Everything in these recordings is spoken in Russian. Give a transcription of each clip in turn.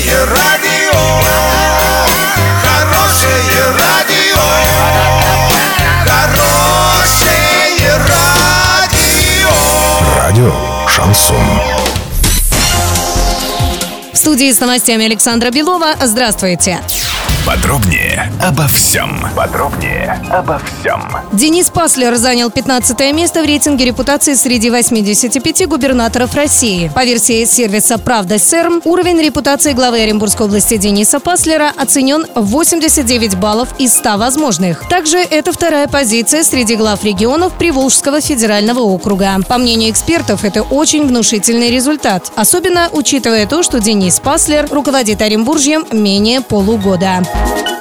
Хорошее радио, хорошее радио, хорошее радио. Радио Шансон. В студии с новостями Александра Белова. Здравствуйте. Подробнее обо всем. Подробнее обо всем. Денис Паслер занял 15 место в рейтинге репутации среди 85 губернаторов России. По версии сервиса «Правда СЭРМ», уровень репутации главы Оренбургской области Дениса Паслера оценен в 89 баллов из 100 возможных. Также это вторая позиция среди глав регионов Приволжского федерального округа. По мнению экспертов, это очень внушительный результат. Особенно учитывая то, что Денис Паслер руководит Оренбуржьем менее полугода.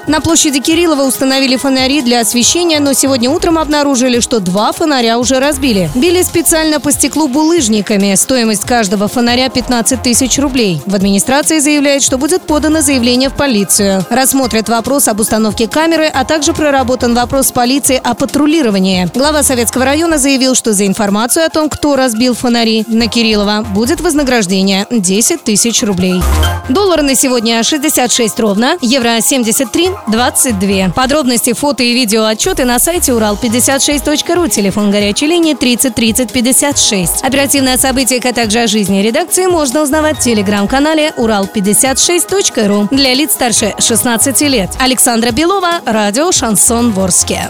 На площади Кириллова установили фонари для освещения, но сегодня утром обнаружили, что два фонаря уже разбили. Били специально по стеклу булыжниками. Стоимость каждого фонаря 15 тысяч рублей. В администрации заявляют, что будет подано заявление в полицию. Рассмотрят вопрос об установке камеры, а также проработан вопрос с полицией о патрулировании. Глава Советского района заявил, что за информацию о том, кто разбил фонари на Кириллова, будет вознаграждение 10 тысяч рублей. Доллар на сегодня 66 ровно, евро 73, 22. Подробности, фото и видео отчеты на сайте урал56.ру, телефон горячей линии 30 30 56. Оперативные о событиях, а также о жизни редакции можно узнавать в телеграм-канале урал56.ру для лиц старше 16 лет. Александра Белова, радио «Шансон Ворске».